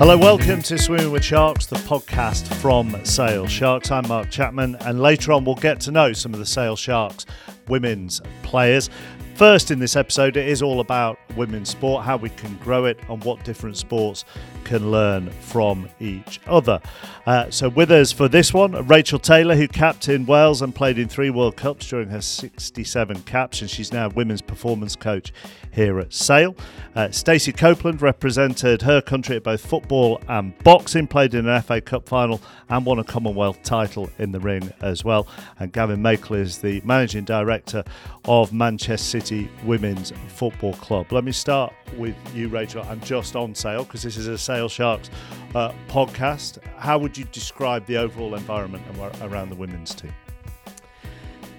Hello, welcome to Swimming with Sharks, the podcast from Sale Sharks. I'm Mark Chapman, and later on we'll get to know some of the Sale Sharks women's players. First, in this episode, it is all about women's sport, how we can grow it, and what different sports can learn from each other. Uh, so, with us for this one, Rachel Taylor, who captained Wales and played in three World Cups during her 67 caps, and she's now women's performance coach here at Sale. Uh, Stacey Copeland represented her country at both football and boxing, played in an FA Cup final, and won a Commonwealth title in the ring as well. And Gavin Makel is the managing director of Manchester City Women's Football Club. Let me start with you, Rachel. I'm just on sale because this is a Sale Sharks uh, podcast. How would you describe the overall environment around the women's team?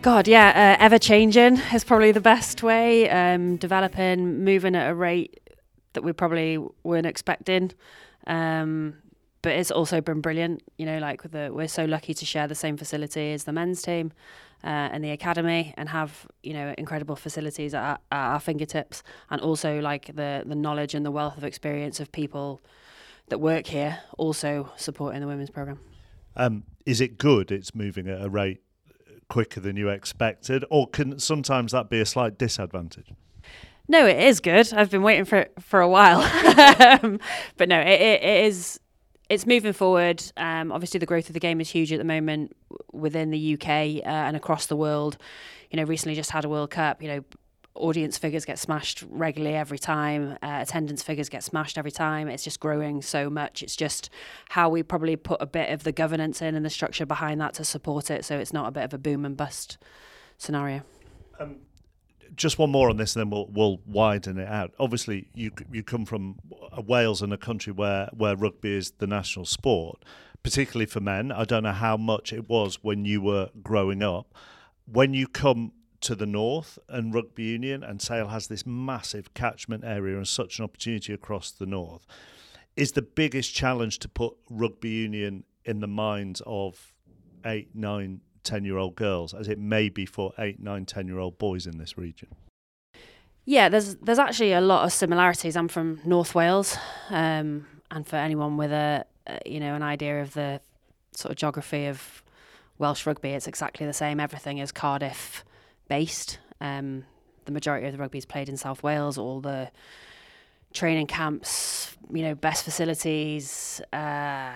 God, yeah, uh, ever changing is probably the best way. Um, developing, moving at a rate that we probably weren't expecting. Um, but it's also been brilliant. You know, like the, we're so lucky to share the same facility as the men's team uh, and the academy, and have you know incredible facilities at our, at our, fingertips, and also like the the knowledge and the wealth of experience of people that work here also supporting the women's program. Um, is it good? It's moving at a rate quicker than you expected, or can sometimes that be a slight disadvantage? No, it is good. I've been waiting for it for a while, um, but no, it, it, it is. It's moving forward. Um, obviously, the growth of the game is huge at the moment within the UK uh, and across the world. You know, recently just had a World Cup. You know, audience figures get smashed regularly every time, uh, attendance figures get smashed every time. It's just growing so much. It's just how we probably put a bit of the governance in and the structure behind that to support it so it's not a bit of a boom and bust scenario. Um, just one more on this, and then we'll we'll widen it out. Obviously, you you come from Wales and a country where where rugby is the national sport, particularly for men. I don't know how much it was when you were growing up. When you come to the north and rugby union and Sale has this massive catchment area and such an opportunity across the north is the biggest challenge to put rugby union in the minds of eight, nine, ten year old girls as it may be for eight, nine, ten year old boys in this region. Yeah, there's there's actually a lot of similarities. I'm from North Wales, um, and for anyone with a, a you know an idea of the sort of geography of Welsh rugby, it's exactly the same. Everything is Cardiff based. Um, the majority of the rugby is played in South Wales. All the training camps, you know, best facilities, uh,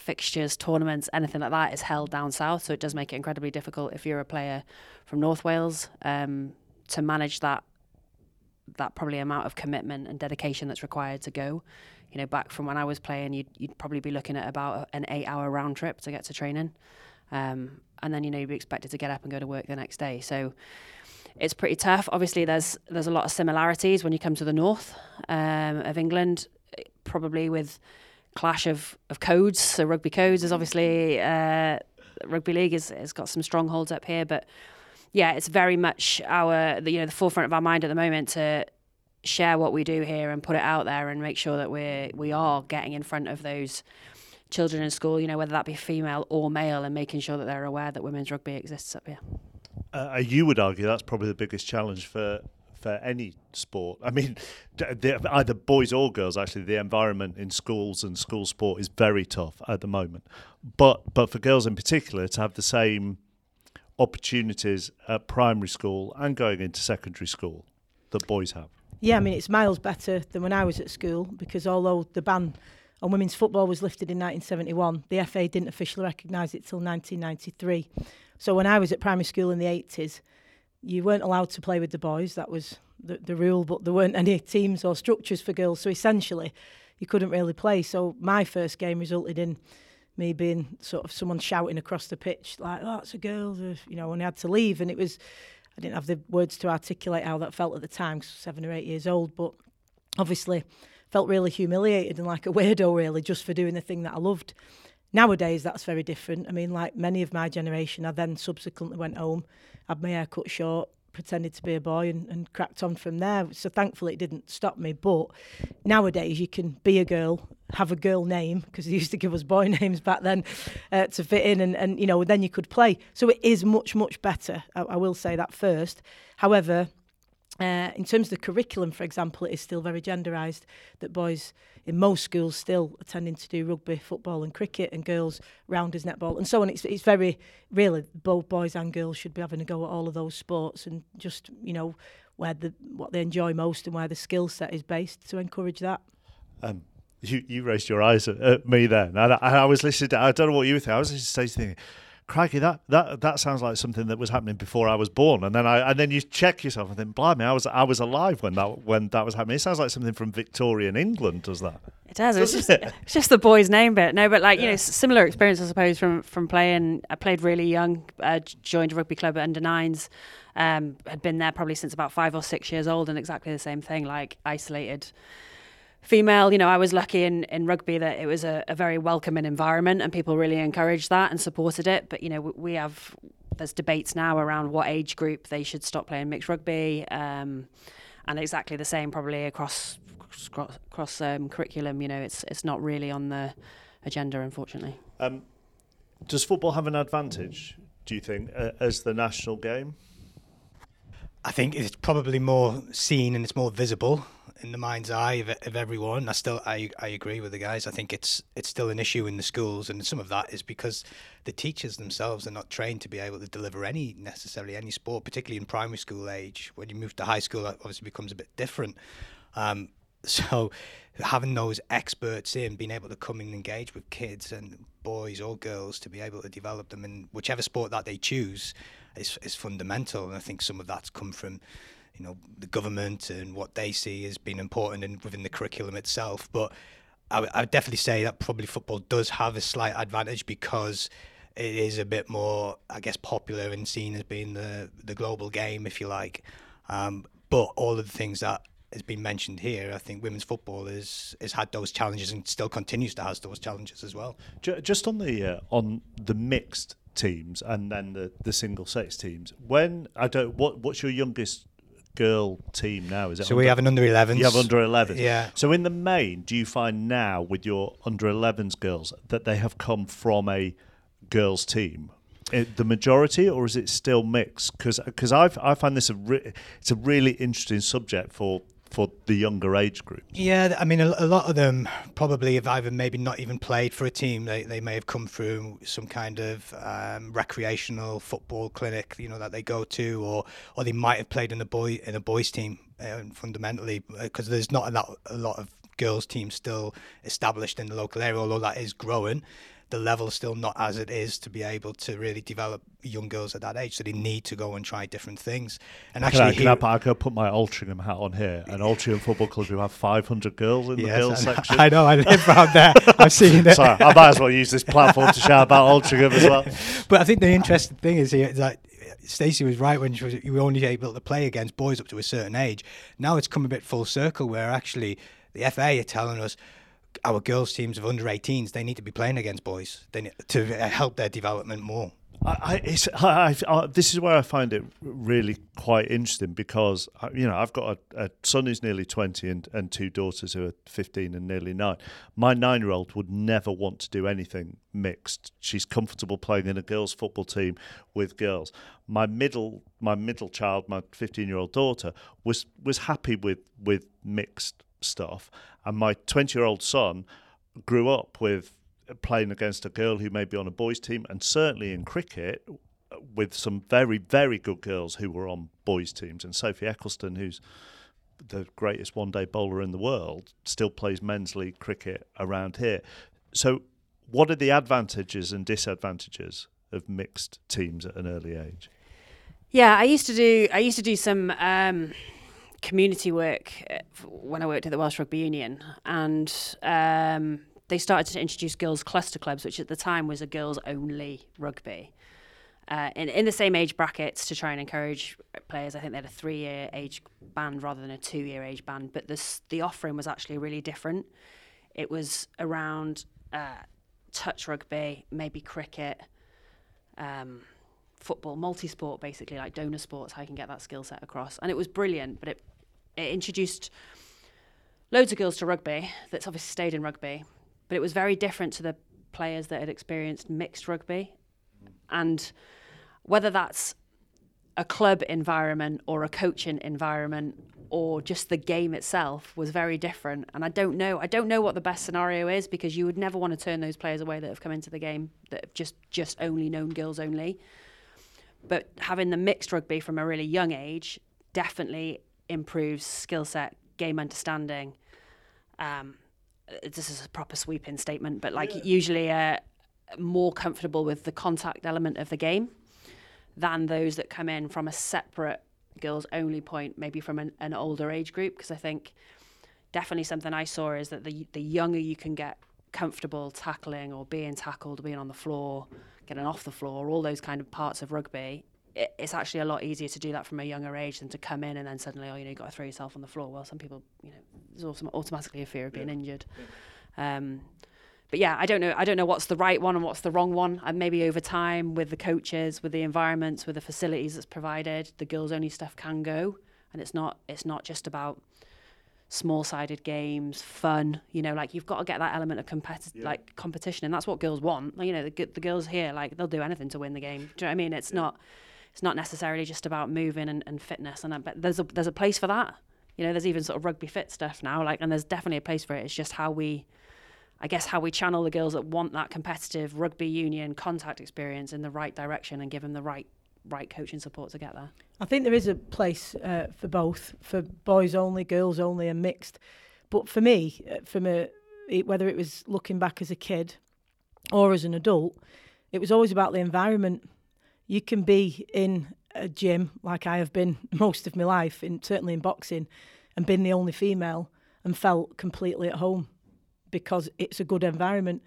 fixtures, tournaments, anything like that is held down south. So it does make it incredibly difficult if you're a player from North Wales um, to manage that that probably amount of commitment and dedication that's required to go. You know, back from when I was playing, you'd, you'd probably be looking at about an eight-hour round trip to get to training. Um, and then you know you'd be expected to get up and go to work the next day. So it's pretty tough. Obviously, there's there's a lot of similarities when you come to the north um, of England, probably with clash of, of codes. So rugby codes is obviously uh, rugby league has, has got some strongholds up here, but yeah, it's very much our the, you know the forefront of our mind at the moment to share what we do here and put it out there and make sure that we're we are getting in front of those children in school, you know, whether that be female or male, and making sure that they're aware that women's rugby exists up here. Uh, you would argue that's probably the biggest challenge for for any sport. I mean, either boys or girls. Actually, the environment in schools and school sport is very tough at the moment. But but for girls in particular, to have the same opportunities at primary school and going into secondary school that boys have. Yeah, I mean it's miles better than when I was at school because although the ban on women's football was lifted in 1971. The FA didn't officially recognise it till 1993. So when I was at primary school in the 80s, you weren't allowed to play with the boys. That was the, the rule, but there weren't any teams or structures for girls. So essentially, you couldn't really play. So my first game resulted in me being sort of someone shouting across the pitch like, "Oh, it's a girl," uh, you know, and I had to leave, and it was. I didn't have the words to articulate how that felt at the time, seven or eight years old, but obviously felt really humiliated and like a weirdo, really, just for doing the thing that I loved. Nowadays, that's very different. I mean, like many of my generation, I then subsequently went home, had my hair cut short, pretended to be a boy, and, and cracked on from there. So thankfully, it didn't stop me. But nowadays, you can be a girl, have a girl name, because they used to give us boy names back then uh, to fit in, and, and, you know, then you could play. So it is much, much better. I, I will say that first. However, Uh, in terms of the curriculum, for example, it is still very genderised. That boys in most schools still are tending to do rugby, football, and cricket, and girls rounders, netball, and so on. It's it's very really both boys and girls should be having a go at all of those sports and just you know where the what they enjoy most and where the skill set is based to encourage that. Um, you you raised your eyes at, at me then, and I, I, was listening. To, I don't know what you were thinking. I was thinking crikey, that, that that sounds like something that was happening before I was born. And then I and then you check yourself and think, blimey, I was I was alive when that when that was happening. It sounds like something from Victorian England, does that? It does. It's just, it? it's just the boy's name bit. No, but like yeah. you know, similar experience, I suppose, from from playing. I played really young. Uh, joined a rugby club at under nines. Um, had been there probably since about five or six years old, and exactly the same thing. Like isolated female, you know, I was lucky in, in rugby that it was a, a, very welcoming environment and people really encouraged that and supported it. But, you know, we have, there's debates now around what age group they should stop playing mixed rugby. Um, and exactly the same probably across across, across um, curriculum. You know, it's it's not really on the agenda, unfortunately. Um, does football have an advantage, do you think, uh, as the national game? I think it's probably more seen and it's more visible in the mind's eye of, of everyone. I still I, I agree with the guys. I think it's it's still an issue in the schools, and some of that is because the teachers themselves are not trained to be able to deliver any necessarily any sport, particularly in primary school age. When you move to high school, that obviously becomes a bit different. Um, so having those experts in, being able to come and engage with kids and boys or girls to be able to develop them in whichever sport that they choose is is fundamental. And I think some of that's come from you know the government and what they see as being important in, within the curriculum itself. But I, would definitely say that probably football does have a slight advantage because it is a bit more, I guess, popular and seen as being the the global game, if you like. Um, but all of the things that has been mentioned here, I think women's football is has had those challenges and still continues to have those challenges as well. Just on the uh, on the mixed teams and then the, the single sex teams. When I don't what what's your youngest girl team now? Is it? So under, we have an under 11s. You have under 11s. Yeah. So in the main, do you find now with your under 11s girls that they have come from a girls team? Uh, the majority, or is it still mixed? Because I I find this a re- it's a really interesting subject for for the younger age group? Yeah, I mean, a, a, lot of them probably have either maybe not even played for a team. They, they may have come through some kind of um, recreational football clinic, you know, that they go to, or or they might have played in a boy in a boys team. Uh, fundamentally, because uh, there's not a lot, a lot of girls teams still established in the local area, although that is growing the level still not as it is to be able to really develop young girls at that age. So they need to go and try different things. And actually, can I, can here, I, I can put my Altrincham hat on here? An Altrincham Football Club who have 500 girls in yes, the girls I, section. I know, I live around there. I've seen it. Sorry, I might as well use this platform to shout about Altrincham as well. But I think the interesting thing is here is that Stacey was right when she was you were only able to play against boys up to a certain age. Now it's come a bit full circle where actually the FA are telling us our girls teams of under 18s they need to be playing against boys they need, to uh, help their development more I, I, I, this is where I find it really quite interesting because you know I've got a, a, son who's nearly twenty and, and two daughters who are fifteen and nearly nine. My nine-year-old would never want to do anything mixed. She's comfortable playing in a girls' football team with girls. My middle my middle child, my fifteen-year-old daughter, was was happy with with mixed stuff. And my 20 year old son grew up with playing against a girl who may be on a boys' team, and certainly in cricket with some very, very good girls who were on boys' teams. And Sophie Ecclestone, who's the greatest one day bowler in the world, still plays men's league cricket around here. So, what are the advantages and disadvantages of mixed teams at an early age? Yeah, I used to do. I used to do some um, community work uh, when I worked at the Welsh Rugby Union, and um, they started to introduce girls' cluster clubs, which at the time was a girls-only rugby. Uh, in, in the same age brackets to try and encourage players. I think they had a three year age band rather than a two year age band, but this, the offering was actually really different. It was around uh, touch rugby, maybe cricket, um, football, multi sport, basically, like donor sports, how you can get that skill set across. And it was brilliant, but it it introduced loads of girls to rugby that's obviously stayed in rugby, but it was very different to the players that had experienced mixed rugby. And whether that's a club environment or a coaching environment or just the game itself was very different. And I don't know. I don't know what the best scenario is because you would never want to turn those players away that have come into the game that have just just only known girls only. But having the mixed rugby from a really young age definitely improves skill set, game understanding. Um, this is a proper sweeping statement, but like yeah. usually uh, more comfortable with the contact element of the game than those that come in from a separate girls only point, maybe from an, an older age group. Because I think definitely something I saw is that the the younger you can get comfortable tackling or being tackled, being on the floor, getting off the floor, all those kind of parts of rugby, it, it's actually a lot easier to do that from a younger age than to come in and then suddenly, oh, you know, you got to throw yourself on the floor. Well, some people, you know, there's also automatically a fear of being yeah. injured. Yeah. Um, but yeah, I don't know. I don't know what's the right one and what's the wrong one. And maybe over time, with the coaches, with the environments, with the facilities that's provided, the girls only stuff can go, and it's not. It's not just about small-sided games, fun. You know, like you've got to get that element of competi- yeah. like competition, and that's what girls want. You know, the the girls here, like they'll do anything to win the game. Do you know what I mean? It's yeah. not. It's not necessarily just about moving and, and fitness, and but there's a there's a place for that. You know, there's even sort of rugby fit stuff now, like, and there's definitely a place for it. It's just how we I guess how we channel the girls that want that competitive rugby union contact experience in the right direction and give them the right right coaching support to get there. I think there is a place uh, for both, for boys only, girls only, and mixed. But for me, uh, from a whether it was looking back as a kid or as an adult, it was always about the environment. You can be in a gym like I have been most of my life, in certainly in boxing, and been the only female and felt completely at home because it's a good environment.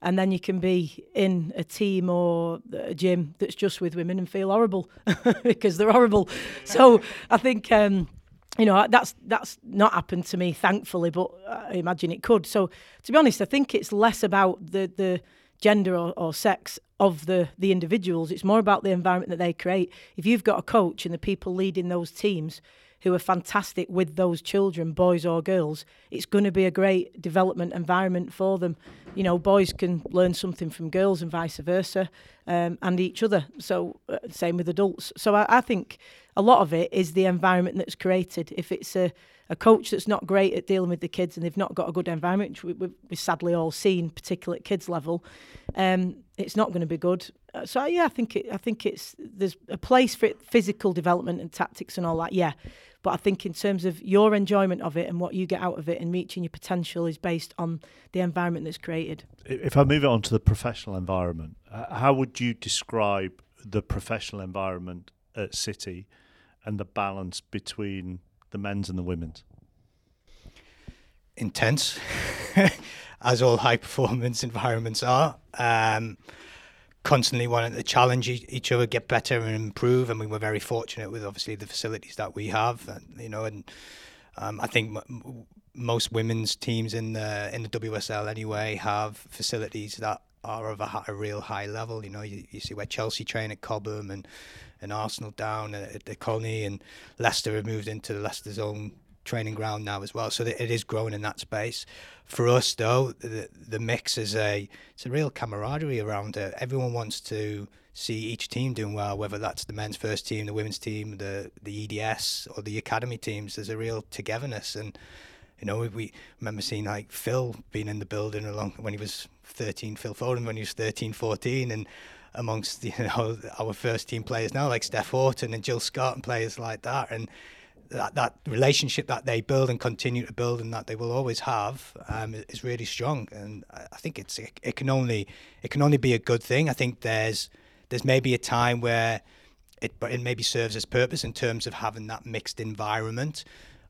And then you can be in a team or a gym that's just with women and feel horrible because they're horrible. So I think um, you know that's that's not happened to me, thankfully, but I imagine it could. So to be honest, I think it's less about the the gender or, or sex of the the individuals. It's more about the environment that they create. If you've got a coach and the people leading those teams who are fantastic with those children, boys or girls, it's going to be a great development environment for them. You know, boys can learn something from girls and vice versa, um, and each other. So, uh, same with adults. So, I, I think a lot of it is the environment that's created. If it's a a coach that's not great at dealing with the kids and they've not got a good environment, which we, we, we've sadly all seen, particularly at kids level, um, it's not going to be good. Uh, so yeah, I think it, I think it's there's a place for it, physical development and tactics and all that. Yeah, but I think in terms of your enjoyment of it and what you get out of it and reaching your potential is based on the environment that's created. If I move it on to the professional environment, how would you describe the professional environment at City and the balance between the men's and the women's? Intense, as all high performance environments are. Um, constantly wanting to challenge each other, get better and improve. And we were very fortunate with obviously the facilities that we have, and, you know, and um, I think m- most women's teams in the in the WSL anyway have facilities that are of a, a real high level. You know, you, you, see where Chelsea train at Cobham and and Arsenal down at, the Colney and Leicester have moved into the Leicester Zone training ground now as well. So it is growing in that space. For us, though, the, the mix is a it's a real camaraderie around it. Everyone wants to see each team doing well, whether that's the men's first team, the women's team, the the EDS or the academy teams. There's a real togetherness, and you know we, we remember seeing like Phil being in the building along when he was 13, Phil Foden when he was 13, 14, and amongst you know our first team players now like Steph Houghton and Jill Scott and players like that, and that, that relationship that they build and continue to build and that they will always have um, is really strong. And I think it's it, it, can only it can only be a good thing. I think there's there's maybe a time where it but it maybe serves its purpose in terms of having that mixed environment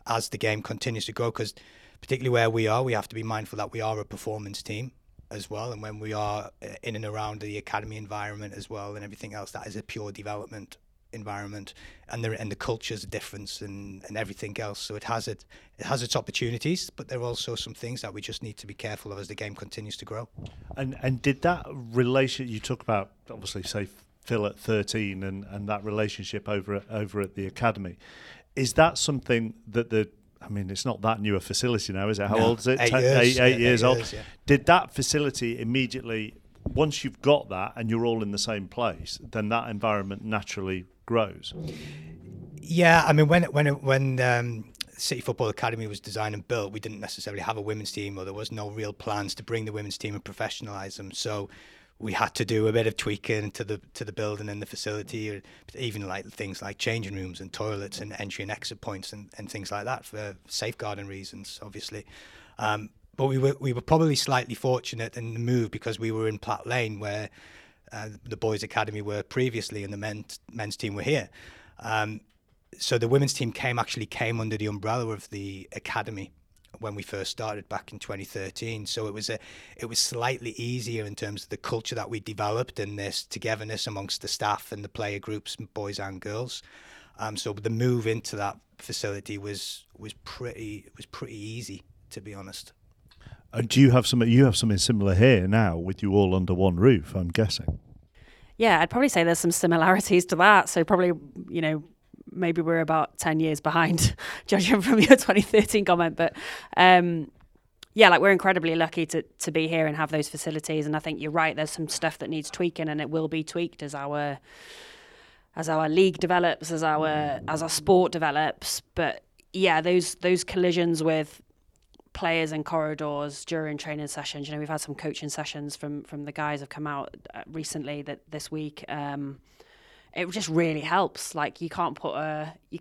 as the game continues to grow because particularly where we are we have to be mindful that we are a performance team as well and when we are uh, in and around the academy environment as well and everything else that is a pure development environment and the and the culture's difference and, and everything else. So it has it it has its opportunities, but there are also some things that we just need to be careful of as the game continues to grow. And and did that relation you talk about obviously say Phil at 13 and, and that relationship over over at the academy, is that something that the I mean, it's not that new a facility now, is it? How no, old is it? Eight, years, eight, eight, eight years, eight old. Years, yeah. Did that facility immediately once you've got that and you're all in the same place, then that environment naturally grows. Yeah, I mean when when when um, City Football Academy was designed and built, we didn't necessarily have a women's team, or there was no real plans to bring the women's team and professionalise them. So we had to do a bit of tweaking to the to the building and the facility, or even like things like changing rooms and toilets and entry and exit points and, and things like that for safeguarding reasons, obviously. Um, but we were we were probably slightly fortunate in the move because we were in Platt Lane where uh, the boys' academy were previously and the men's men's team were here. Um, so the women's team came actually came under the umbrella of the academy when we first started back in 2013 so it was a it was slightly easier in terms of the culture that we developed and this togetherness amongst the staff and the player groups boys and girls. Um, so the move into that facility was was pretty was pretty easy to be honest. And do you have some you have something similar here now with you all under one roof i'm guessing? Yeah i'd probably say there's some similarities to that. So probably you know maybe we're about 10 years behind, judging from your 2013 comment. But um, yeah, like we're incredibly lucky to, to be here and have those facilities. And I think you're right, there's some stuff that needs tweaking and it will be tweaked as our as our league develops, as our as our sport develops. But yeah, those those collisions with players and corridors during training sessions. You know, we've had some coaching sessions from from the guys have come out uh, recently that this week. Um, it just really helps. Like you can't put a, you,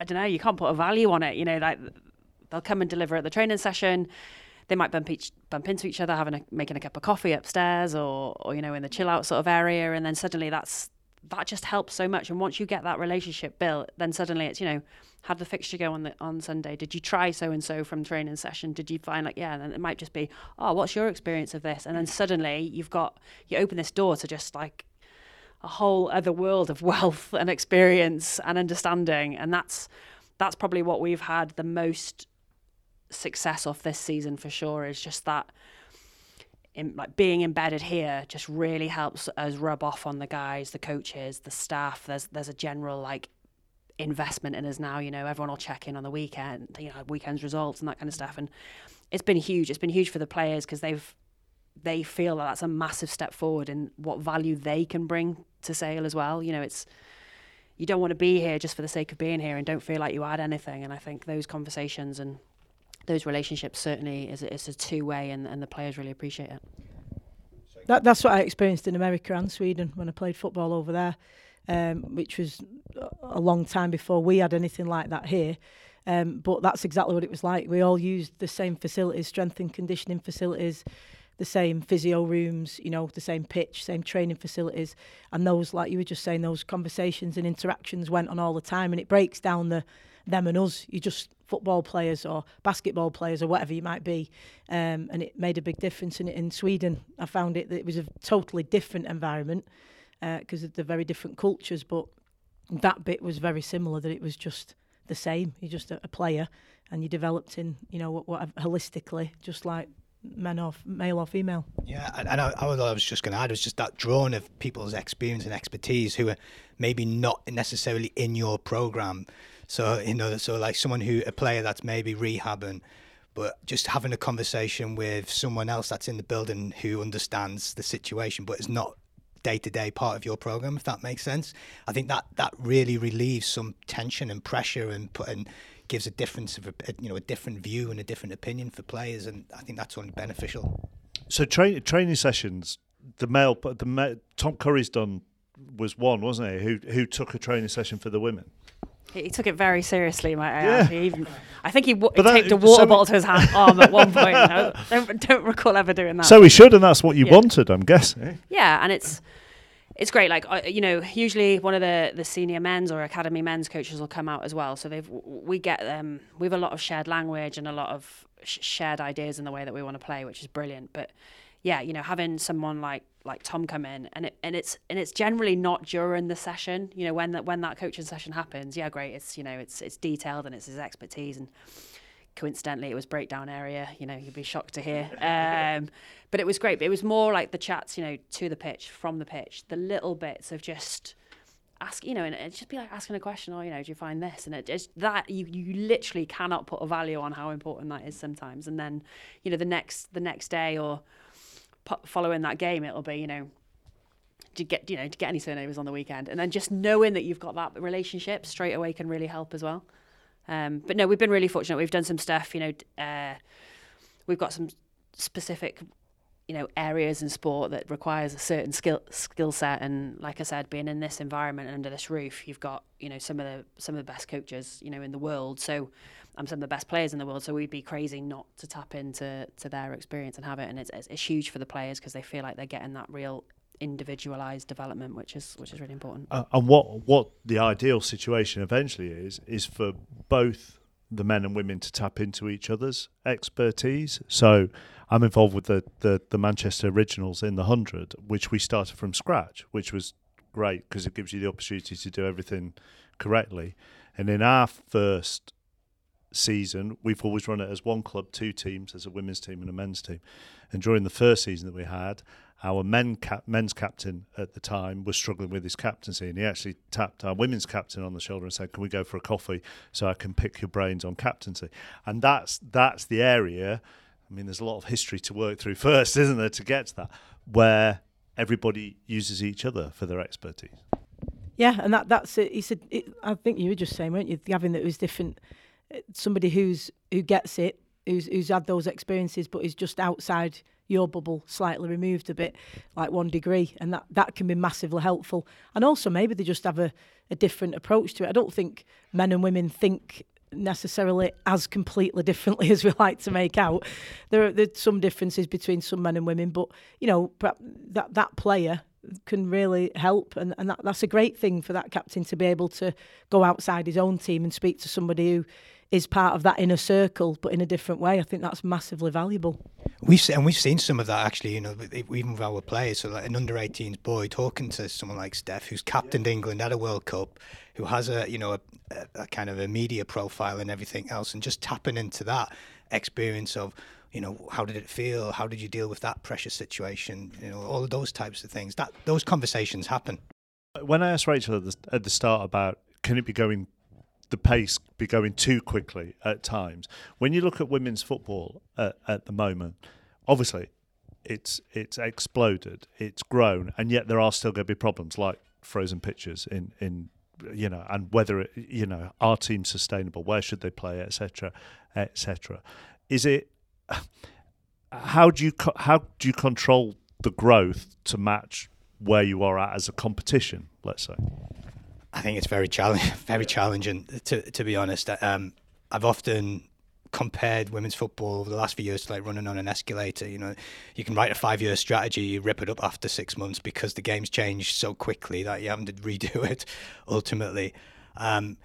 I don't know, you can't put a value on it. You know, like they'll come and deliver at the training session. They might bump each bump into each other, having a, making a cup of coffee upstairs, or or you know in the chill out sort of area, and then suddenly that's that just helps so much. And once you get that relationship built, then suddenly it's you know had the fixture go on the on Sunday? Did you try so and so from training session? Did you find like yeah? And it might just be oh, what's your experience of this? And then suddenly you've got you open this door to just like a whole other world of wealth and experience and understanding. And that's that's probably what we've had the most success of this season for sure is just that in, like being embedded here just really helps us rub off on the guys the coaches the staff. There's there's a general like investment in us now you know everyone will check in on the weekend you know weekends results and that kind of stuff. And it's been huge. It's been huge for the players because they've they feel that that's a massive step forward in what value they can bring to Sale as well. You know, it's you don't want to be here just for the sake of being here and don't feel like you add anything. And I think those conversations and those relationships certainly is it's a two way, and, and the players really appreciate it. That, that's what I experienced in America and Sweden when I played football over there, um, which was a long time before we had anything like that here. Um, but that's exactly what it was like. We all used the same facilities, strength and conditioning facilities, the same physio rooms, you know, the same pitch, same training facilities, and those, like you were just saying, those conversations and interactions went on all the time, and it breaks down the them and us. You just football players or basketball players or whatever you might be, um, and it made a big difference. In in Sweden, I found it that it was a totally different environment because uh, of the very different cultures, but that bit was very similar. That it was just the same. You're just a, a player, and you developed in you know what, what holistically, just like men or male or female. Yeah, and I, I, I was just going to add was just that drawing of people's experience and expertise who are maybe not necessarily in your program. So you know, so like someone who a player that's maybe rehabbing, but just having a conversation with someone else that's in the building who understands the situation, but is not day to day part of your program. If that makes sense, I think that that really relieves some tension and pressure and put and gives a difference of a, you know a different view and a different opinion for players, and I think that's only beneficial. So tra- training sessions, the male, the Tom Curry's done was one, wasn't he? Who who took a training session for the women? He took it very seriously, might uh, I yeah. He even, I think he, w- he taped a water so bottle to his hand, arm at one point. I don't, don't recall ever doing that. So he should, and that's what you yeah. wanted, I'm guessing. Yeah, and it's it's great. Like uh, you know, usually one of the the senior men's or academy men's coaches will come out as well. So they've we get them. We have a lot of shared language and a lot of sh- shared ideas in the way that we want to play, which is brilliant. But yeah, you know, having someone like like Tom come in and it, and it's and it's generally not during the session. You know, when that when that coaching session happens, yeah, great. It's you know, it's it's detailed and it's his expertise and coincidentally it was breakdown area you know you'd be shocked to hear. Um, but it was great. But it was more like the chats you know to the pitch from the pitch the little bits of just ask you know and it just be like asking a question or oh, you know do you find this? And it just that you you literally cannot put a value on how important that is sometimes. And then you know the next the next day or following that game, it'll be you know. Do you get you know to get any turnovers on the weekend, and then just knowing that you've got that relationship straight away can really help as well. Um, but no, we've been really fortunate. We've done some stuff. You know, uh, we've got some specific you know areas in sport that requires a certain skill skill set and like I said being in this environment and under this roof you've got you know some of the some of the best coaches you know in the world so I'm some of the best players in the world so we'd be crazy not to tap into to their experience and have it and it's it's, it's huge for the players because they feel like they're getting that real individualized development which is which is really important uh, and what what the ideal situation eventually is is for both the men and women to tap into each other's expertise so I'm involved with the, the, the Manchester Originals in the 100, which we started from scratch, which was great because it gives you the opportunity to do everything correctly. And in our first season, we've always run it as one club, two teams, as a women's team and a men's team. And during the first season that we had, our men cap- men's captain at the time was struggling with his captaincy, and he actually tapped our women's captain on the shoulder and said, "Can we go for a coffee so I can pick your brains on captaincy?" And that's that's the area I mean, there's a lot of history to work through first, isn't there, to get to that, where everybody uses each other for their expertise. Yeah, and that that's it. He said, it, I think you were just saying, weren't you, Gavin, that it was different. Somebody who's who gets it, who's who's had those experiences, but is just outside your bubble, slightly removed a bit, like one degree, and that that can be massively helpful. And also maybe they just have a, a different approach to it. I don't think men and women think necessarily as completely differently as we like to make out. There are there's some differences between some men and women, but you know that that player can really help, and, and that, that's a great thing for that captain to be able to go outside his own team and speak to somebody who is part of that inner circle, but in a different way. I think that's massively valuable. We've seen, and we've seen some of that actually. You know, even with our players. So, like an under 18s boy talking to someone like Steph, who's captained England at a World Cup, who has a you know a, a, kind of a media profile and everything else, and just tapping into that experience of you know how did it feel how did you deal with that pressure situation you know all of those types of things that those conversations happen when i asked rachel at the, at the start about can it be going the pace be going too quickly at times when you look at women's football at, at the moment obviously it's it's exploded it's grown and yet there are still going to be problems like frozen pitches in in you know, and whether it, you know, our team sustainable? Where should they play, etc., etc. Is it? How do you how do you control the growth to match where you are at as a competition? Let's say. I think it's very challenging. Very challenging to to be honest. Um, I've often compared women's football over the last few years to like running on an escalator. You know, you can write a five year strategy, you rip it up after six months because the game's changed so quickly that you have to redo it ultimately. Um,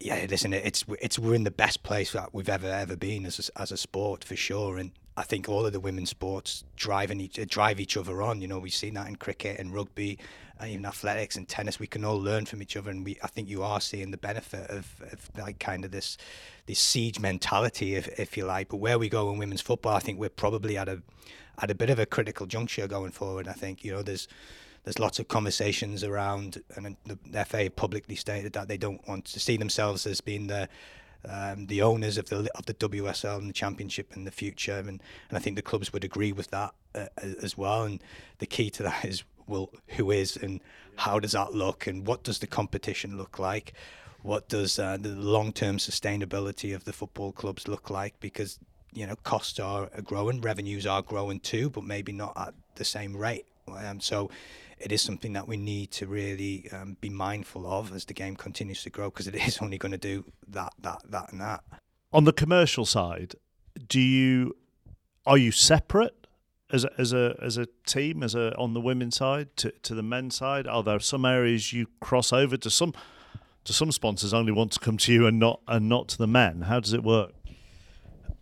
yeah, listen, it's it's we're in the best place that we've ever ever been as a, as a sport for sure, and I think all of the women's sports driving each drive each other on. You know, we've seen that in cricket and rugby, and even athletics and tennis. We can all learn from each other, and we I think you are seeing the benefit of, of like kind of this this siege mentality, if if you like. But where we go in women's football, I think we're probably at a at a bit of a critical juncture going forward. I think you know there's there's lots of conversations around, and the FA publicly stated that they don't want to see themselves as being the um, the owners of the of the WSL and the Championship in the future, and, and I think the clubs would agree with that uh, as well. And the key to that is, well, who is and how does that look, and what does the competition look like? What does uh, the long-term sustainability of the football clubs look like? Because you know costs are growing, revenues are growing too, but maybe not at the same rate. Um, so it is something that we need to really um, be mindful of as the game continues to grow because it is only going to do that, that, that, and that. On the commercial side, do you are you separate as a, as a as a team as a on the women's side to, to the men's side? Are there some areas you cross over to some? Do some sponsors only want to come to you and not and not to the men? How does it work?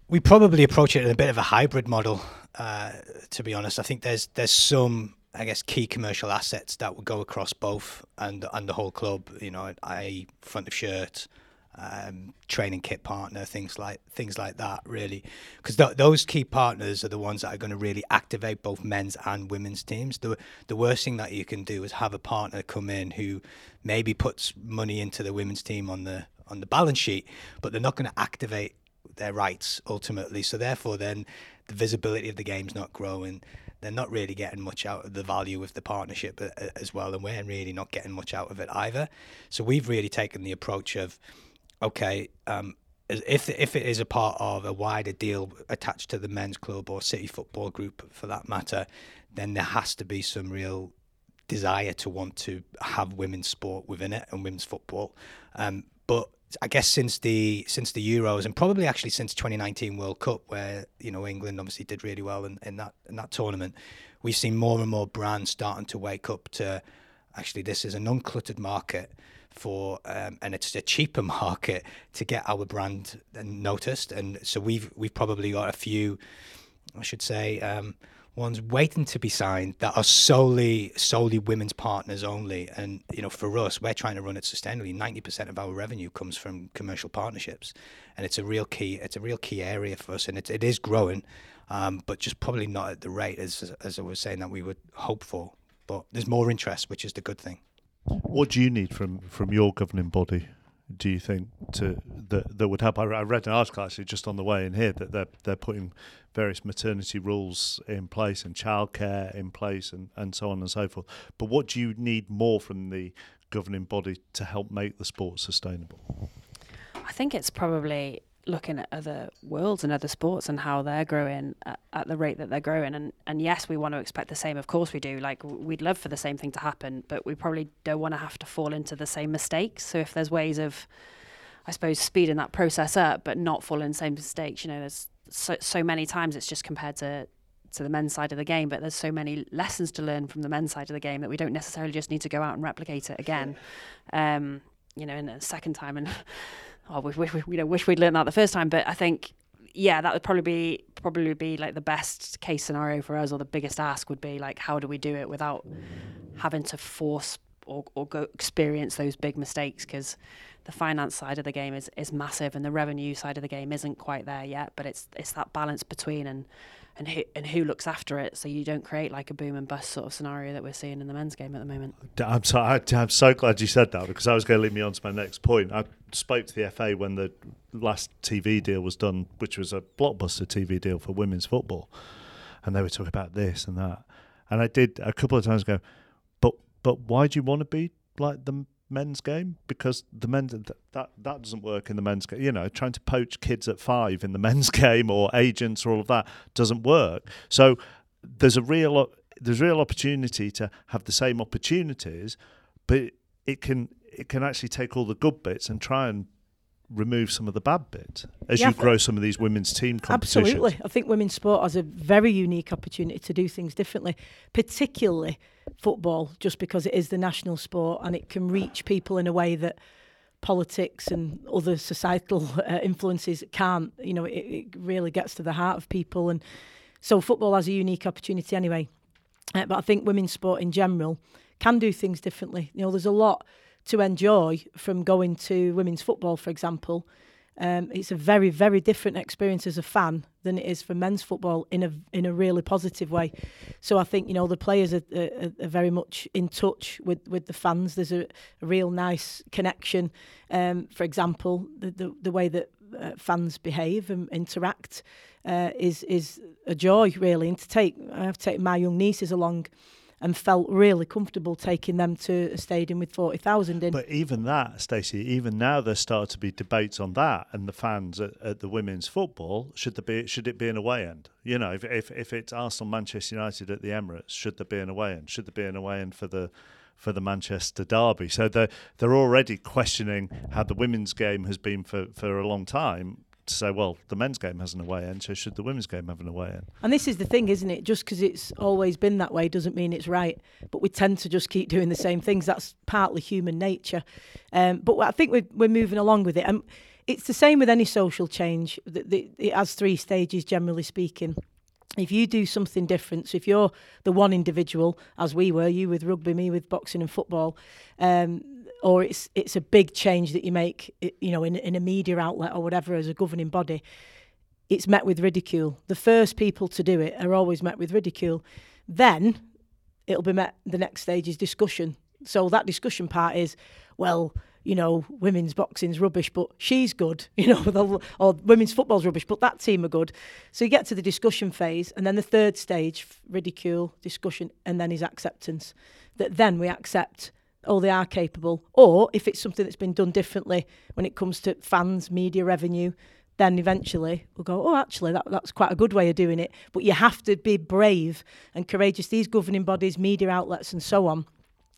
We probably approach it in a bit of a hybrid model. Uh, to be honest, I think there's there's some I guess key commercial assets that would go across both and and the whole club. You know, i.e. front of shirt, um, training kit partner, things like things like that. Really, because th- those key partners are the ones that are going to really activate both men's and women's teams. The the worst thing that you can do is have a partner come in who maybe puts money into the women's team on the on the balance sheet, but they're not going to activate their rights ultimately. So therefore, then the visibility of the game's not growing they're not really getting much out of the value of the partnership uh, uh, as well, and we're really not getting much out of it either. So we've really taken the approach of, okay, um, if if it is a part of a wider deal attached to the men's club or city football group for that matter, then there has to be some real desire to want to have women's sport within it and women's football. Um, but I guess since the since the Euros and probably actually since 2019 World Cup, where you know England obviously did really well in, in that in that tournament, we've seen more and more brands starting to wake up to actually this is an uncluttered market for um, and it's a cheaper market to get our brand noticed, and so we've we've probably got a few, I should say. Um, ones waiting to be signed that are solely solely women's partners only. And you know, for us, we're trying to run it sustainably. Ninety percent of our revenue comes from commercial partnerships, and it's a real key. It's a real key area for us, and it, it is growing, um, but just probably not at the rate as as I was saying that we would hope for. But there's more interest, which is the good thing. What do you need from from your governing body? Do you think to that that would help? I, read an article actually just on the way in here that they're they're putting various maternity rules in place and childcare in place and, and so on and so forth. But what do you need more from the governing body to help make the sport sustainable? I think it's probably looking at other worlds and other sports and how they're growing at, at, the rate that they're growing. And and yes we want to expect the same. Of course we do. Like we'd love for the same thing to happen but we probably don't want to have to fall into the same mistakes. So if there's ways of i suppose speeding that process up but not fall in the same mistakes you know there's so, so many times it's just compared to to the men's side of the game but there's so many lessons to learn from the men's side of the game that we don't necessarily just need to go out and replicate it again. Um you know in a second time and oh, we, we, we you know wish we'd learned that the first time. But I think yeah, that would probably be probably be like the best case scenario for us, or the biggest ask would be like, how do we do it without having to force or, or go experience those big mistakes? Because the finance side of the game is, is massive, and the revenue side of the game isn't quite there yet. But it's it's that balance between and and who and who looks after it, so you don't create like a boom and bust sort of scenario that we're seeing in the men's game at the moment. I'm so I'm so glad you said that because I was going to lead me on to my next point. I spoke to the FA when the last TV deal was done, which was a blockbuster TV deal for women's football, and they were talking about this and that, and I did a couple of times go, but but why do you want to be like the men's game because the men's that that doesn't work in the men's game. You know, trying to poach kids at five in the men's game or agents or all of that doesn't work. So there's a real there's real opportunity to have the same opportunities, but it can it can actually take all the good bits and try and remove some of the bad bits as yeah, you grow some of these women's team competitions. Absolutely. I think women's sport has a very unique opportunity to do things differently, particularly football, just because it is the national sport and it can reach people in a way that politics and other societal uh, influences can't. You know, it, it, really gets to the heart of people. And so football has a unique opportunity anyway. Uh, but I think women's sport in general can do things differently. You know, there's a lot to enjoy from going to women's football, for example. Um, it's a very, very different experience as a fan than it is for men's football in a in a really positive way. So I think you know the players are, are, are very much in touch with, with the fans. There's a, a real nice connection. Um, for example, the, the, the way that uh, fans behave and interact uh, is is a joy really. And to take I have taken my young nieces along and felt really comfortable taking them to a stadium with 40,000 in. But even that, Stacey, even now there start to be debates on that and the fans at, at, the women's football. Should there be should it be an away end? You know, if, if, if it's Arsenal Manchester United at the Emirates, should there be an away end? Should there be an away end for the for the Manchester derby? So they're they're already questioning how the women's game has been for, for a long time to say, well, the men's game has an away end, so should the women's game have an away end? And this is the thing, isn't it? Just because it's always been that way doesn't mean it's right. But we tend to just keep doing the same things. That's partly human nature. Um, but I think we're, we're moving along with it. And it's the same with any social change. It has three stages, generally speaking if you do something different, so if you're the one individual, as we were, you with rugby, me with boxing and football, um, or it's it's a big change that you make, you know, in in a media outlet or whatever as a governing body, it's met with ridicule. The first people to do it are always met with ridicule. Then it'll be met. The next stage is discussion. So that discussion part is, well, you know, women's boxing's rubbish, but she's good, you know, or women's football's rubbish, but that team are good. So you get to the discussion phase, and then the third stage, ridicule, discussion, and then is acceptance. That then we accept, oh, they are capable. Or if it's something that's been done differently when it comes to fans, media revenue, then eventually we'll go, oh, actually, that, that's quite a good way of doing it. But you have to be brave and courageous. These governing bodies, media outlets, and so on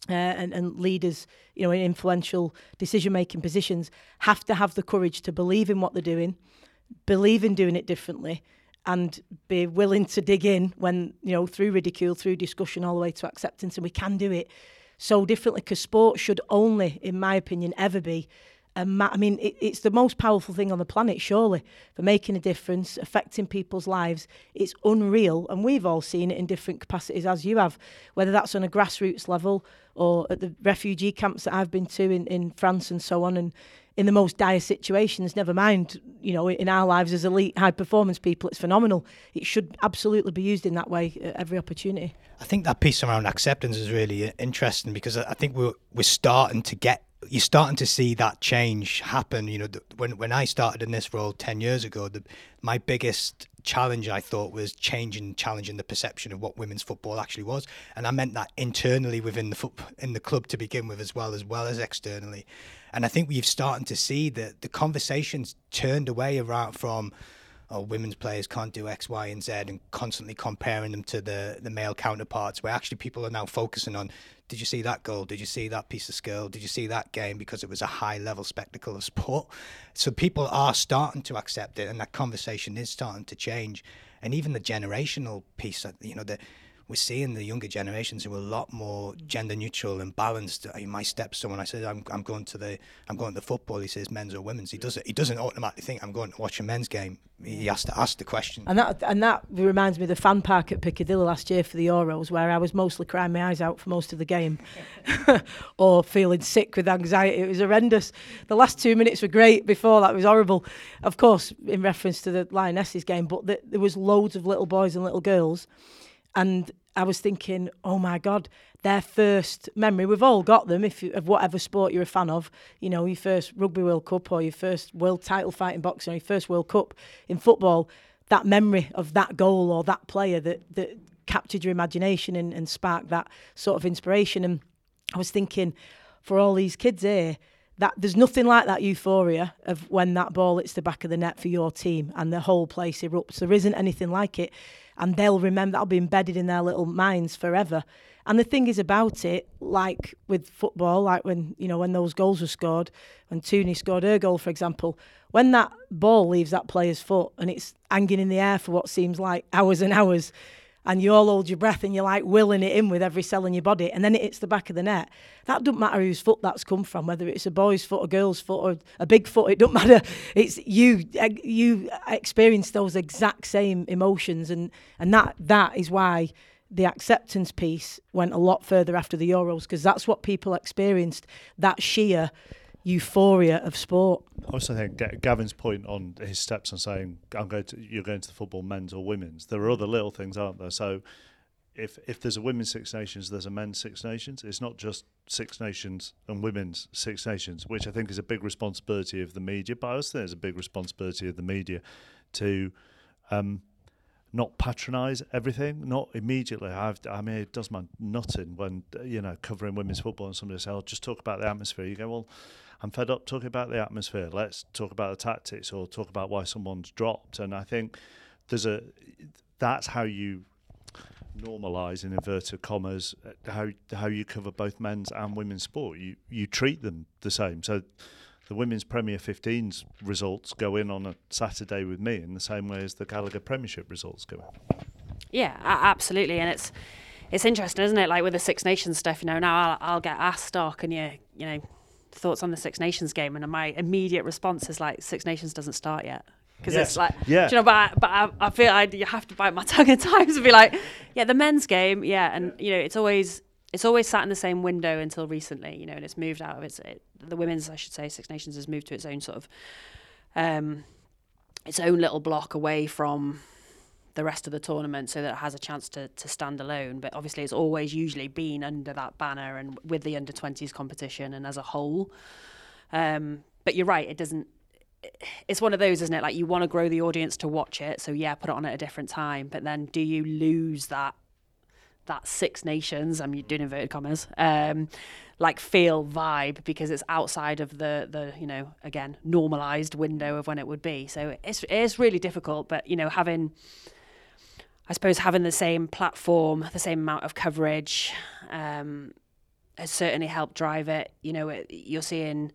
uh, and, and leaders, you know, in influential decision-making positions, have to have the courage to believe in what they're doing, believe in doing it differently, and be willing to dig in when, you know, through ridicule, through discussion, all the way to acceptance. And we can do it so differently because sport should only, in my opinion, ever be Ma- I mean, it, it's the most powerful thing on the planet, surely, for making a difference, affecting people's lives. It's unreal, and we've all seen it in different capacities, as you have, whether that's on a grassroots level or at the refugee camps that I've been to in, in France and so on, and in the most dire situations, never mind, you know, in our lives as elite high performance people, it's phenomenal. It should absolutely be used in that way at every opportunity. I think that piece around acceptance is really uh, interesting because I think we're, we're starting to get you're starting to see that change happen. You know, when when I started in this role ten years ago, the, my biggest challenge I thought was changing, challenging the perception of what women's football actually was, and I meant that internally within the foot, in the club to begin with, as well as well as externally. And I think we've starting to see that the conversations turned away around from oh, women's players can't do X, Y, and Z, and constantly comparing them to the the male counterparts. Where actually people are now focusing on, did you see that goal? Did you see that piece of skill? Did you see that game? Because it was a high level spectacle of sport. So people are starting to accept it, and that conversation is starting to change. And even the generational piece, you know, the we're seeing the younger generations who are a lot more gender neutral and balanced. My stepson, when I said I'm, I'm going to the I'm going to football, he says men's or women's. He doesn't he doesn't automatically think I'm going to watch a men's game. He has to ask the question. And that and that reminds me of the fan park at Piccadilly last year for the Euros, where I was mostly crying my eyes out for most of the game, or feeling sick with anxiety. It was horrendous. The last two minutes were great. Before that was horrible. Of course, in reference to the Lionesses game, but the, there was loads of little boys and little girls and I was thinking, oh my God, their first memory, we've all got them if you, of whatever sport you're a fan of, you know, your first Rugby World Cup or your first world title fight in boxing or your first World Cup in football, that memory of that goal or that player that, that captured your imagination and, and sparked that sort of inspiration. And I was thinking, for all these kids here, that there's nothing like that euphoria of when that ball hits the back of the net for your team and the whole place erupts. There isn't anything like it and they'll remember that'll be embedded in their little minds forever. And the thing is about it, like with football, like when you know when those goals were scored, when Tooney scored her goal, for example, when that ball leaves that player's foot and it's hanging in the air for what seems like hours and hours, and you all hold your breath and you're like willing it in with every cell in your body, and then it hits the back of the net. That doesn't matter whose foot that's come from, whether it's a boy's foot, a girl's foot, or a big foot. It doesn't matter. It's you. Eh, you experience those exact same emotions, and and that that is why the acceptance piece went a lot further after the Euros because that's what people experienced. That sheer euphoria of sport. I also think Gavin's point on his steps on saying I'm going to you're going to the football men's or women's. There are other little things, aren't there? So if if there's a women's Six Nations, there's a men's Six Nations. It's not just Six Nations and women's Six Nations, which I think is a big responsibility of the media. But I also think it's a big responsibility of the media to um, not patronise everything, not immediately. I've, I mean, it does my nutting when you know covering women's football and somebody says, "I'll just talk about the atmosphere." You go, "Well." I'm fed up talking about the atmosphere. Let's talk about the tactics or talk about why someone's dropped. And I think there's a that's how you normalize in inverted commas how how you cover both men's and women's sport. You you treat them the same. So the women's Premier 15s results go in on a Saturday with me in the same way as the Gallagher Premiership results go in. Yeah, absolutely, and it's it's interesting, isn't it? Like with the Six Nations stuff, you know. Now I'll, I'll get asked, "Oh, can you, you know, thoughts on the Six Nations game, and my immediate response is like, Six Nations doesn't start yet. Because yes. it's like, yeah. you know, but, I, but I, I feel I, you have to bite my tongue at times and be like, yeah, the men's game, yeah, and you know, it's always it's always sat in the same window until recently, you know, and it's moved out of its it, the women's, I should say, Six Nations has moved to its own sort of um, its own little block away from the rest of the tournament so that it has a chance to, to stand alone. But obviously, it's always usually been under that banner and with the under 20s competition and as a whole. Um, but you're right, it doesn't. It's one of those, isn't it? Like you want to grow the audience to watch it, so yeah, put it on at a different time. But then, do you lose that that Six Nations? I'm doing inverted commas. Um, like feel vibe because it's outside of the the you know again normalized window of when it would be. So it's it's really difficult. But you know having I suppose having the same platform, the same amount of coverage, um, has certainly helped drive it. You know, it, you're seeing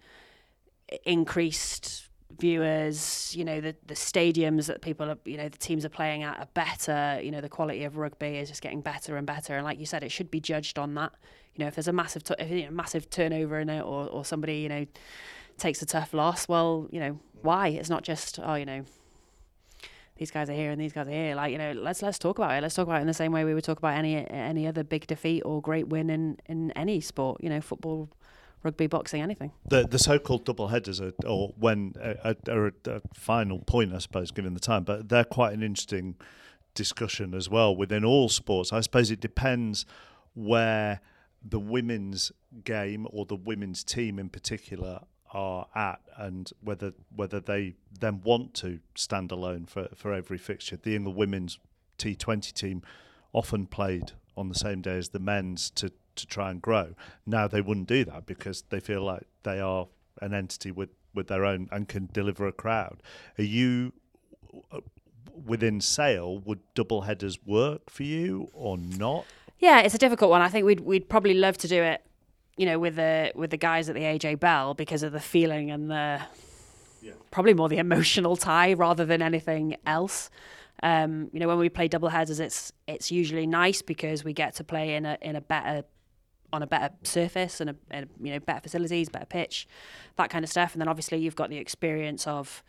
increased viewers. You know, the the stadiums that people are, you know, the teams are playing at are better. You know, the quality of rugby is just getting better and better. And like you said, it should be judged on that. You know, if there's a massive, t- you know, massive turnover in it, or or somebody, you know, takes a tough loss, well, you know, why? It's not just oh, you know, these guys are here and these guys are here. Like you know, let's let's talk about it. Let's talk about it in the same way we would talk about any any other big defeat or great win in in any sport. You know, football, rugby, boxing, anything. The the so-called double headers are, or when uh, are a, a final point, I suppose, given the time. But they're quite an interesting discussion as well within all sports. I suppose it depends where the women's game or the women's team in particular are at and whether whether they then want to stand alone for, for every fixture. The England women's T20 team often played on the same day as the men's to, to try and grow. Now they wouldn't do that because they feel like they are an entity with, with their own and can deliver a crowd. Are you uh, within Sale? Would double headers work for you or not? Yeah, it's a difficult one. I think we'd we'd probably love to do it you know, with the with the guys at the AJ Bell because of the feeling and the yeah. probably more the emotional tie rather than anything else. Um, you know, when we play double headers, it's it's usually nice because we get to play in a in a better on a better surface and a, and you know better facilities, better pitch, that kind of stuff. And then obviously you've got the experience of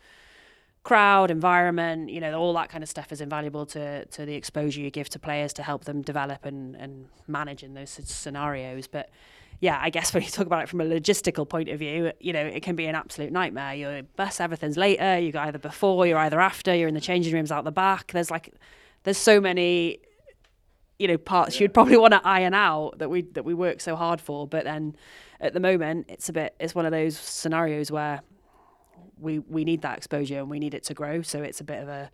crowd, environment, you know, all that kind of stuff is invaluable to to the exposure you give to players to help them develop and and manage in those scenarios. But yeah, I guess when you talk about it from a logistical point of view, you know, it can be an absolute nightmare. Your bus, everything's later. You go either before, you're either after. You're in the changing rooms out the back. There's like, there's so many, you know, parts yeah. you'd probably want to iron out that we that we work so hard for. But then, at the moment, it's a bit. It's one of those scenarios where we we need that exposure and we need it to grow. So it's a bit of a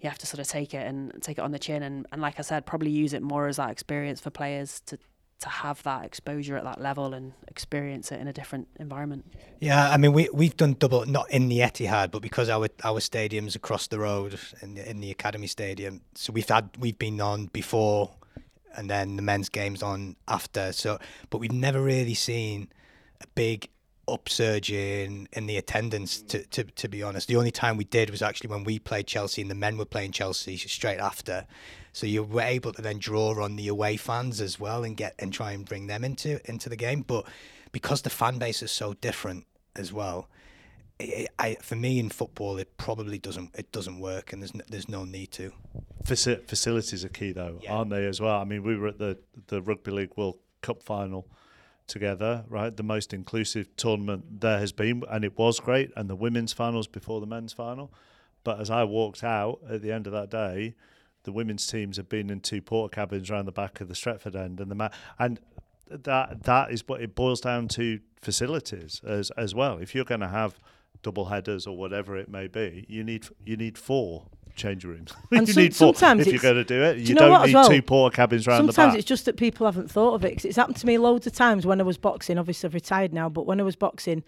you have to sort of take it and take it on the chin and, and like I said, probably use it more as that experience for players to to have that exposure at that level and experience it in a different environment. Yeah, I mean we we've done double not in the Etihad, but because our our stadiums across the road in the, in the Academy Stadium, so we've had we've been on before, and then the men's games on after. So, but we've never really seen a big upsurge in in the attendance. To, to to be honest, the only time we did was actually when we played Chelsea and the men were playing Chelsea straight after so you were able to then draw on the away fans as well and get and try and bring them into into the game. But because the fan base is so different as well, it, I, for me in football, it probably doesn't it doesn't work, and there's no, there's no need to. Faci- facilities are key though, yeah. aren't they as well? I mean, we were at the the Rugby League World Cup final together, right? The most inclusive tournament there has been, and it was great. And the women's finals before the men's final. But as I walked out at the end of that day, the women's teams have been in two Portakabins around the back of the Stretford end, and the ma- and that that is what it boils down to facilities as as well. If you're going to have double headers or whatever it may be, you need you need four change rooms. And you some, need four sometimes if you're going to do it. Do you, you know don't need well? two Portakabins around sometimes the back. Sometimes it's just that people haven't thought of it. Cause it's happened to me loads of times when I was boxing. Obviously, I've retired now, but when I was boxing,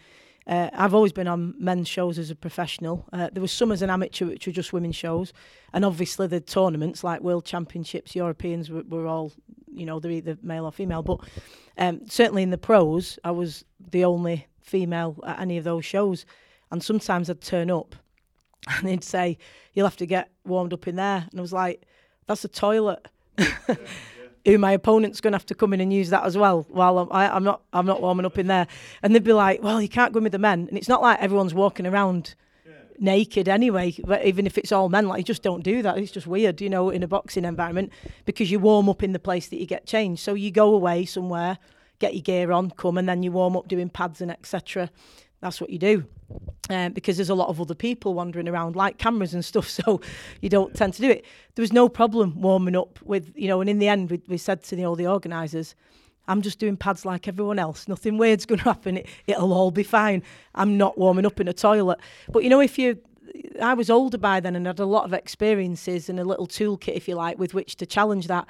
uh, I've always been on men's shows as a professional. Uh, there was some as an amateur, which were just women's shows, and obviously the tournaments like World Championships, Europeans were, were all, you know, they're either male or female. But um, certainly in the pros, I was the only female at any of those shows, and sometimes I'd turn up, and they'd say, "You'll have to get warmed up in there," and I was like, "That's a toilet." who my opponent's going to have to come in and use that as well while I'm, I, am not I'm not warming up in there. And they'd be like, well, you can't go in with the men. And it's not like everyone's walking around naked anyway, but even if it's all men, like you just don't do that. It's just weird, you know, in a boxing environment because you warm up in the place that you get changed. So you go away somewhere, get your gear on, come, and then you warm up doing pads and etc. That's what you do. Um, because there's a lot of other people wandering around like cameras and stuff, so you don't tend to do it. There was no problem warming up with, you know, and in the end, we, we said to the, all the organisers, I'm just doing pads like everyone else. Nothing weird's going to happen. It, it'll all be fine. I'm not warming up in a toilet. But you know, if you, I was older by then and had a lot of experiences and a little toolkit, if you like, with which to challenge that.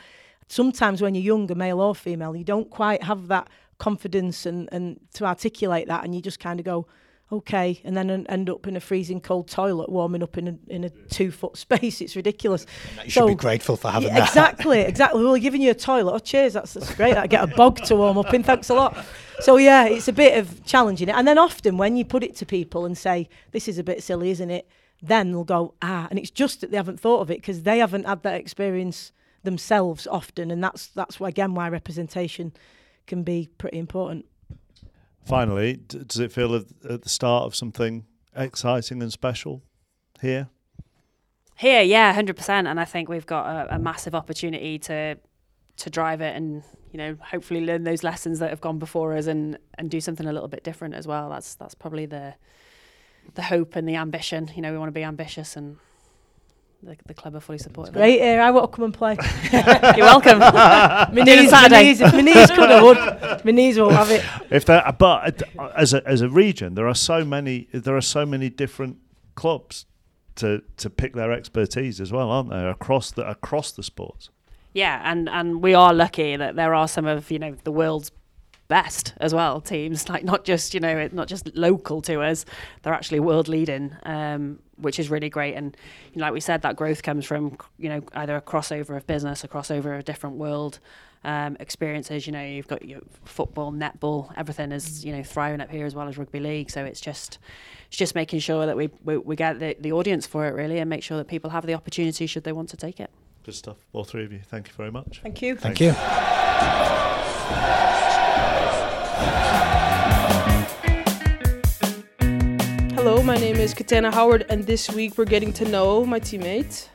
Sometimes when you're younger, male or female, you don't quite have that confidence and, and to articulate that, and you just kind of go, okay, and then end up in a freezing cold toilet, warming up in a in a two foot space. It's ridiculous. You should so, be grateful for having yeah, that. Exactly, exactly. Well, giving you a toilet. Oh, cheers, that's, that's great. I get a bog to warm up in. Thanks a lot. So yeah, it's a bit of challenging it, and then often when you put it to people and say, "This is a bit silly, isn't it?" Then they'll go, "Ah," and it's just that they haven't thought of it because they haven't had that experience themselves often, and that's that's why, again why representation can be pretty important. Finally, d- does it feel at, at the start of something exciting and special here? Here, yeah, hundred percent. And I think we've got a, a, massive opportunity to to drive it, and you know, hopefully learn those lessons that have gone before us, and and do something a little bit different as well. That's that's probably the the hope and the ambition. You know, we want to be ambitious and the, the club are fully supportive. Great, here I want to come and play. You're welcome. my knees, my knees, if my knees could have would, my knees won't have it. If there, but as a as a region, there are so many there are so many different clubs to to pick their expertise as well, aren't there across the across the sports? Yeah, and and we are lucky that there are some of you know the world's best as well teams like not just you know not just local to us they're actually world leading um, which is really great. And you know, like we said that growth comes from you know either a crossover of business a crossover of different world um, experiences. You know you've got your football netball everything is you know thriving up here as well as rugby league. So it's just it's just making sure that we we, we get the, the audience for it really and make sure that people have the opportunity should they want to take it. Good stuff all three of you. Thank you very much. Thank you. Thank, thank you Hello, my name is Katana Howard, and this week we're getting to know my teammate.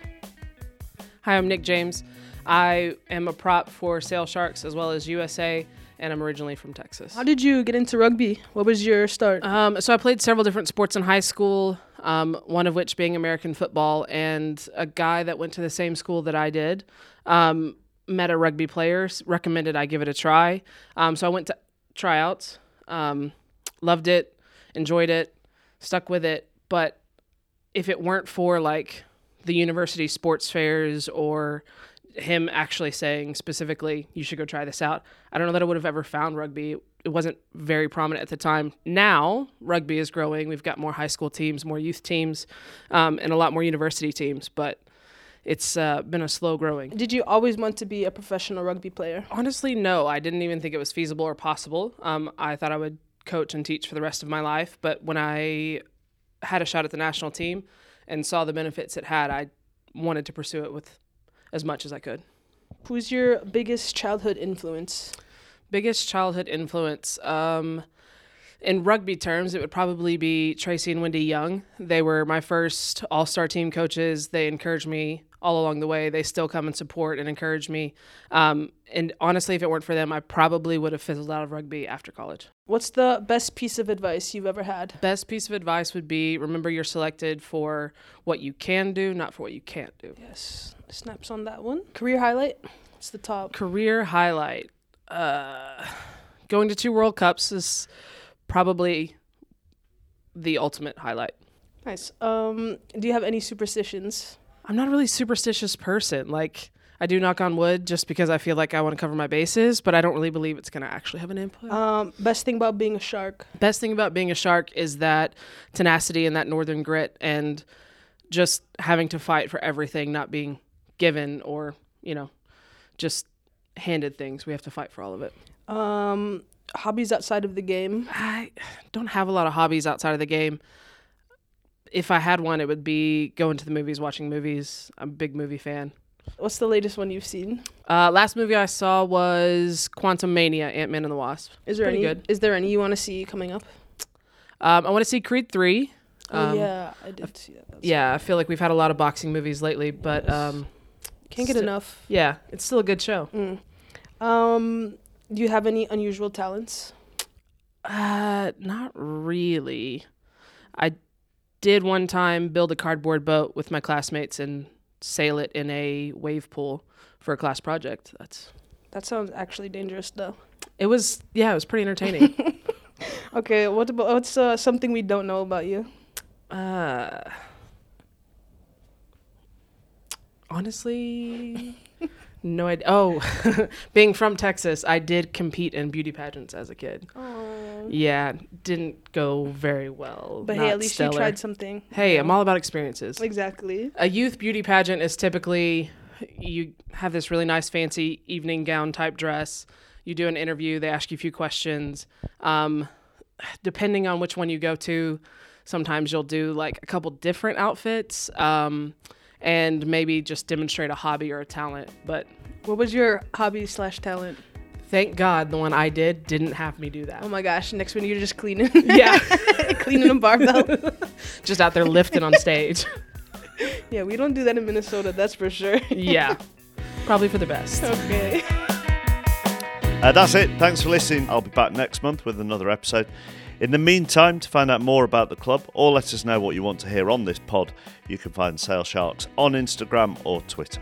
Hi, I'm Nick James. I am a prop for Sale Sharks as well as USA, and I'm originally from Texas. How did you get into rugby? What was your start? Um, so I played several different sports in high school, um, one of which being American football, and a guy that went to the same school that I did um, met a rugby player, recommended I give it a try. Um, so I went to tryouts, um, loved it, enjoyed it, stuck with it. But if it weren't for like the university sports fairs or him actually saying specifically, you should go try this out, I don't know that I would have ever found rugby. It wasn't very prominent at the time. Now, rugby is growing. We've got more high school teams, more youth teams, um, and a lot more university teams. But it's uh, been a slow growing. Did you always want to be a professional rugby player? Honestly, no. I didn't even think it was feasible or possible. Um, I thought I would coach and teach for the rest of my life. But when I had a shot at the national team and saw the benefits it had, I wanted to pursue it with as much as I could. Who's your biggest childhood influence? Biggest childhood influence. Um, in rugby terms, it would probably be Tracy and Wendy Young. They were my first all star team coaches. They encouraged me all along the way. They still come and support and encourage me. Um, and honestly, if it weren't for them, I probably would have fizzled out of rugby after college. What's the best piece of advice you've ever had? Best piece of advice would be remember you're selected for what you can do, not for what you can't do. Yes. Snaps on that one. Career highlight? It's the top. Career highlight. Uh, going to two World Cups is probably the ultimate highlight. Nice. Um, do you have any superstitions? I'm not a really superstitious person. Like I do knock on wood just because I feel like I want to cover my bases, but I don't really believe it's going to actually have an input. Um, best thing about being a shark. Best thing about being a shark is that tenacity and that northern grit and just having to fight for everything, not being given or, you know, just handed things. We have to fight for all of it. Um, hobbies outside of the game? I don't have a lot of hobbies outside of the game if I had one, it would be going to the movies, watching movies. I'm a big movie fan. What's the latest one you've seen? Uh, last movie I saw was Quantumania, Ant Man and the Wasp. Is there Pretty any? good. Is there any you want to see coming up? Um, I want to see Creed three. Um, oh yeah, I did see that. That's yeah, I feel like we've had a lot of boxing movies lately, but um, can't get enough. Yeah, it's still a good show. Mm. Um, do you have any unusual talents? Uh, not really. I did one time build a cardboard boat with my classmates and sail it in a wave pool for a class project. That's that sounds actually dangerous though. It was yeah, it was pretty entertaining. Okay, what about what's uh, something we don't know about you? uh, honestly, no idea. Oh, being from Texas, I did compete in beauty pageants as a kid. Oh. Yeah, didn't go very well. But hey, at least stellar. you tried something. Hey, I'm all about experiences. Exactly. a youth beauty pageant is typically you have this really nice fancy evening gown type dress you do an interview they ask you a few questions um, depending on which one you go to sometimes you'll do like a couple different outfits um, and maybe just demonstrate a hobby or a talent but What was your hobby slash talent? thank god the one i did didn't have me do that Oh my gosh! Next one, you're just cleaning. yeah cleaning a barbell. just out there lifting on stage yeah, we don't do that in Minnesota. That's for sure. yeah probably for the best okay. Uh, that's it. Thanks for listening. I'll be back next month with another episode. In the meantime, to find out more about the club or let us know what you want to hear on this pod, you can find Sale Sharks on Instagram or Twitter.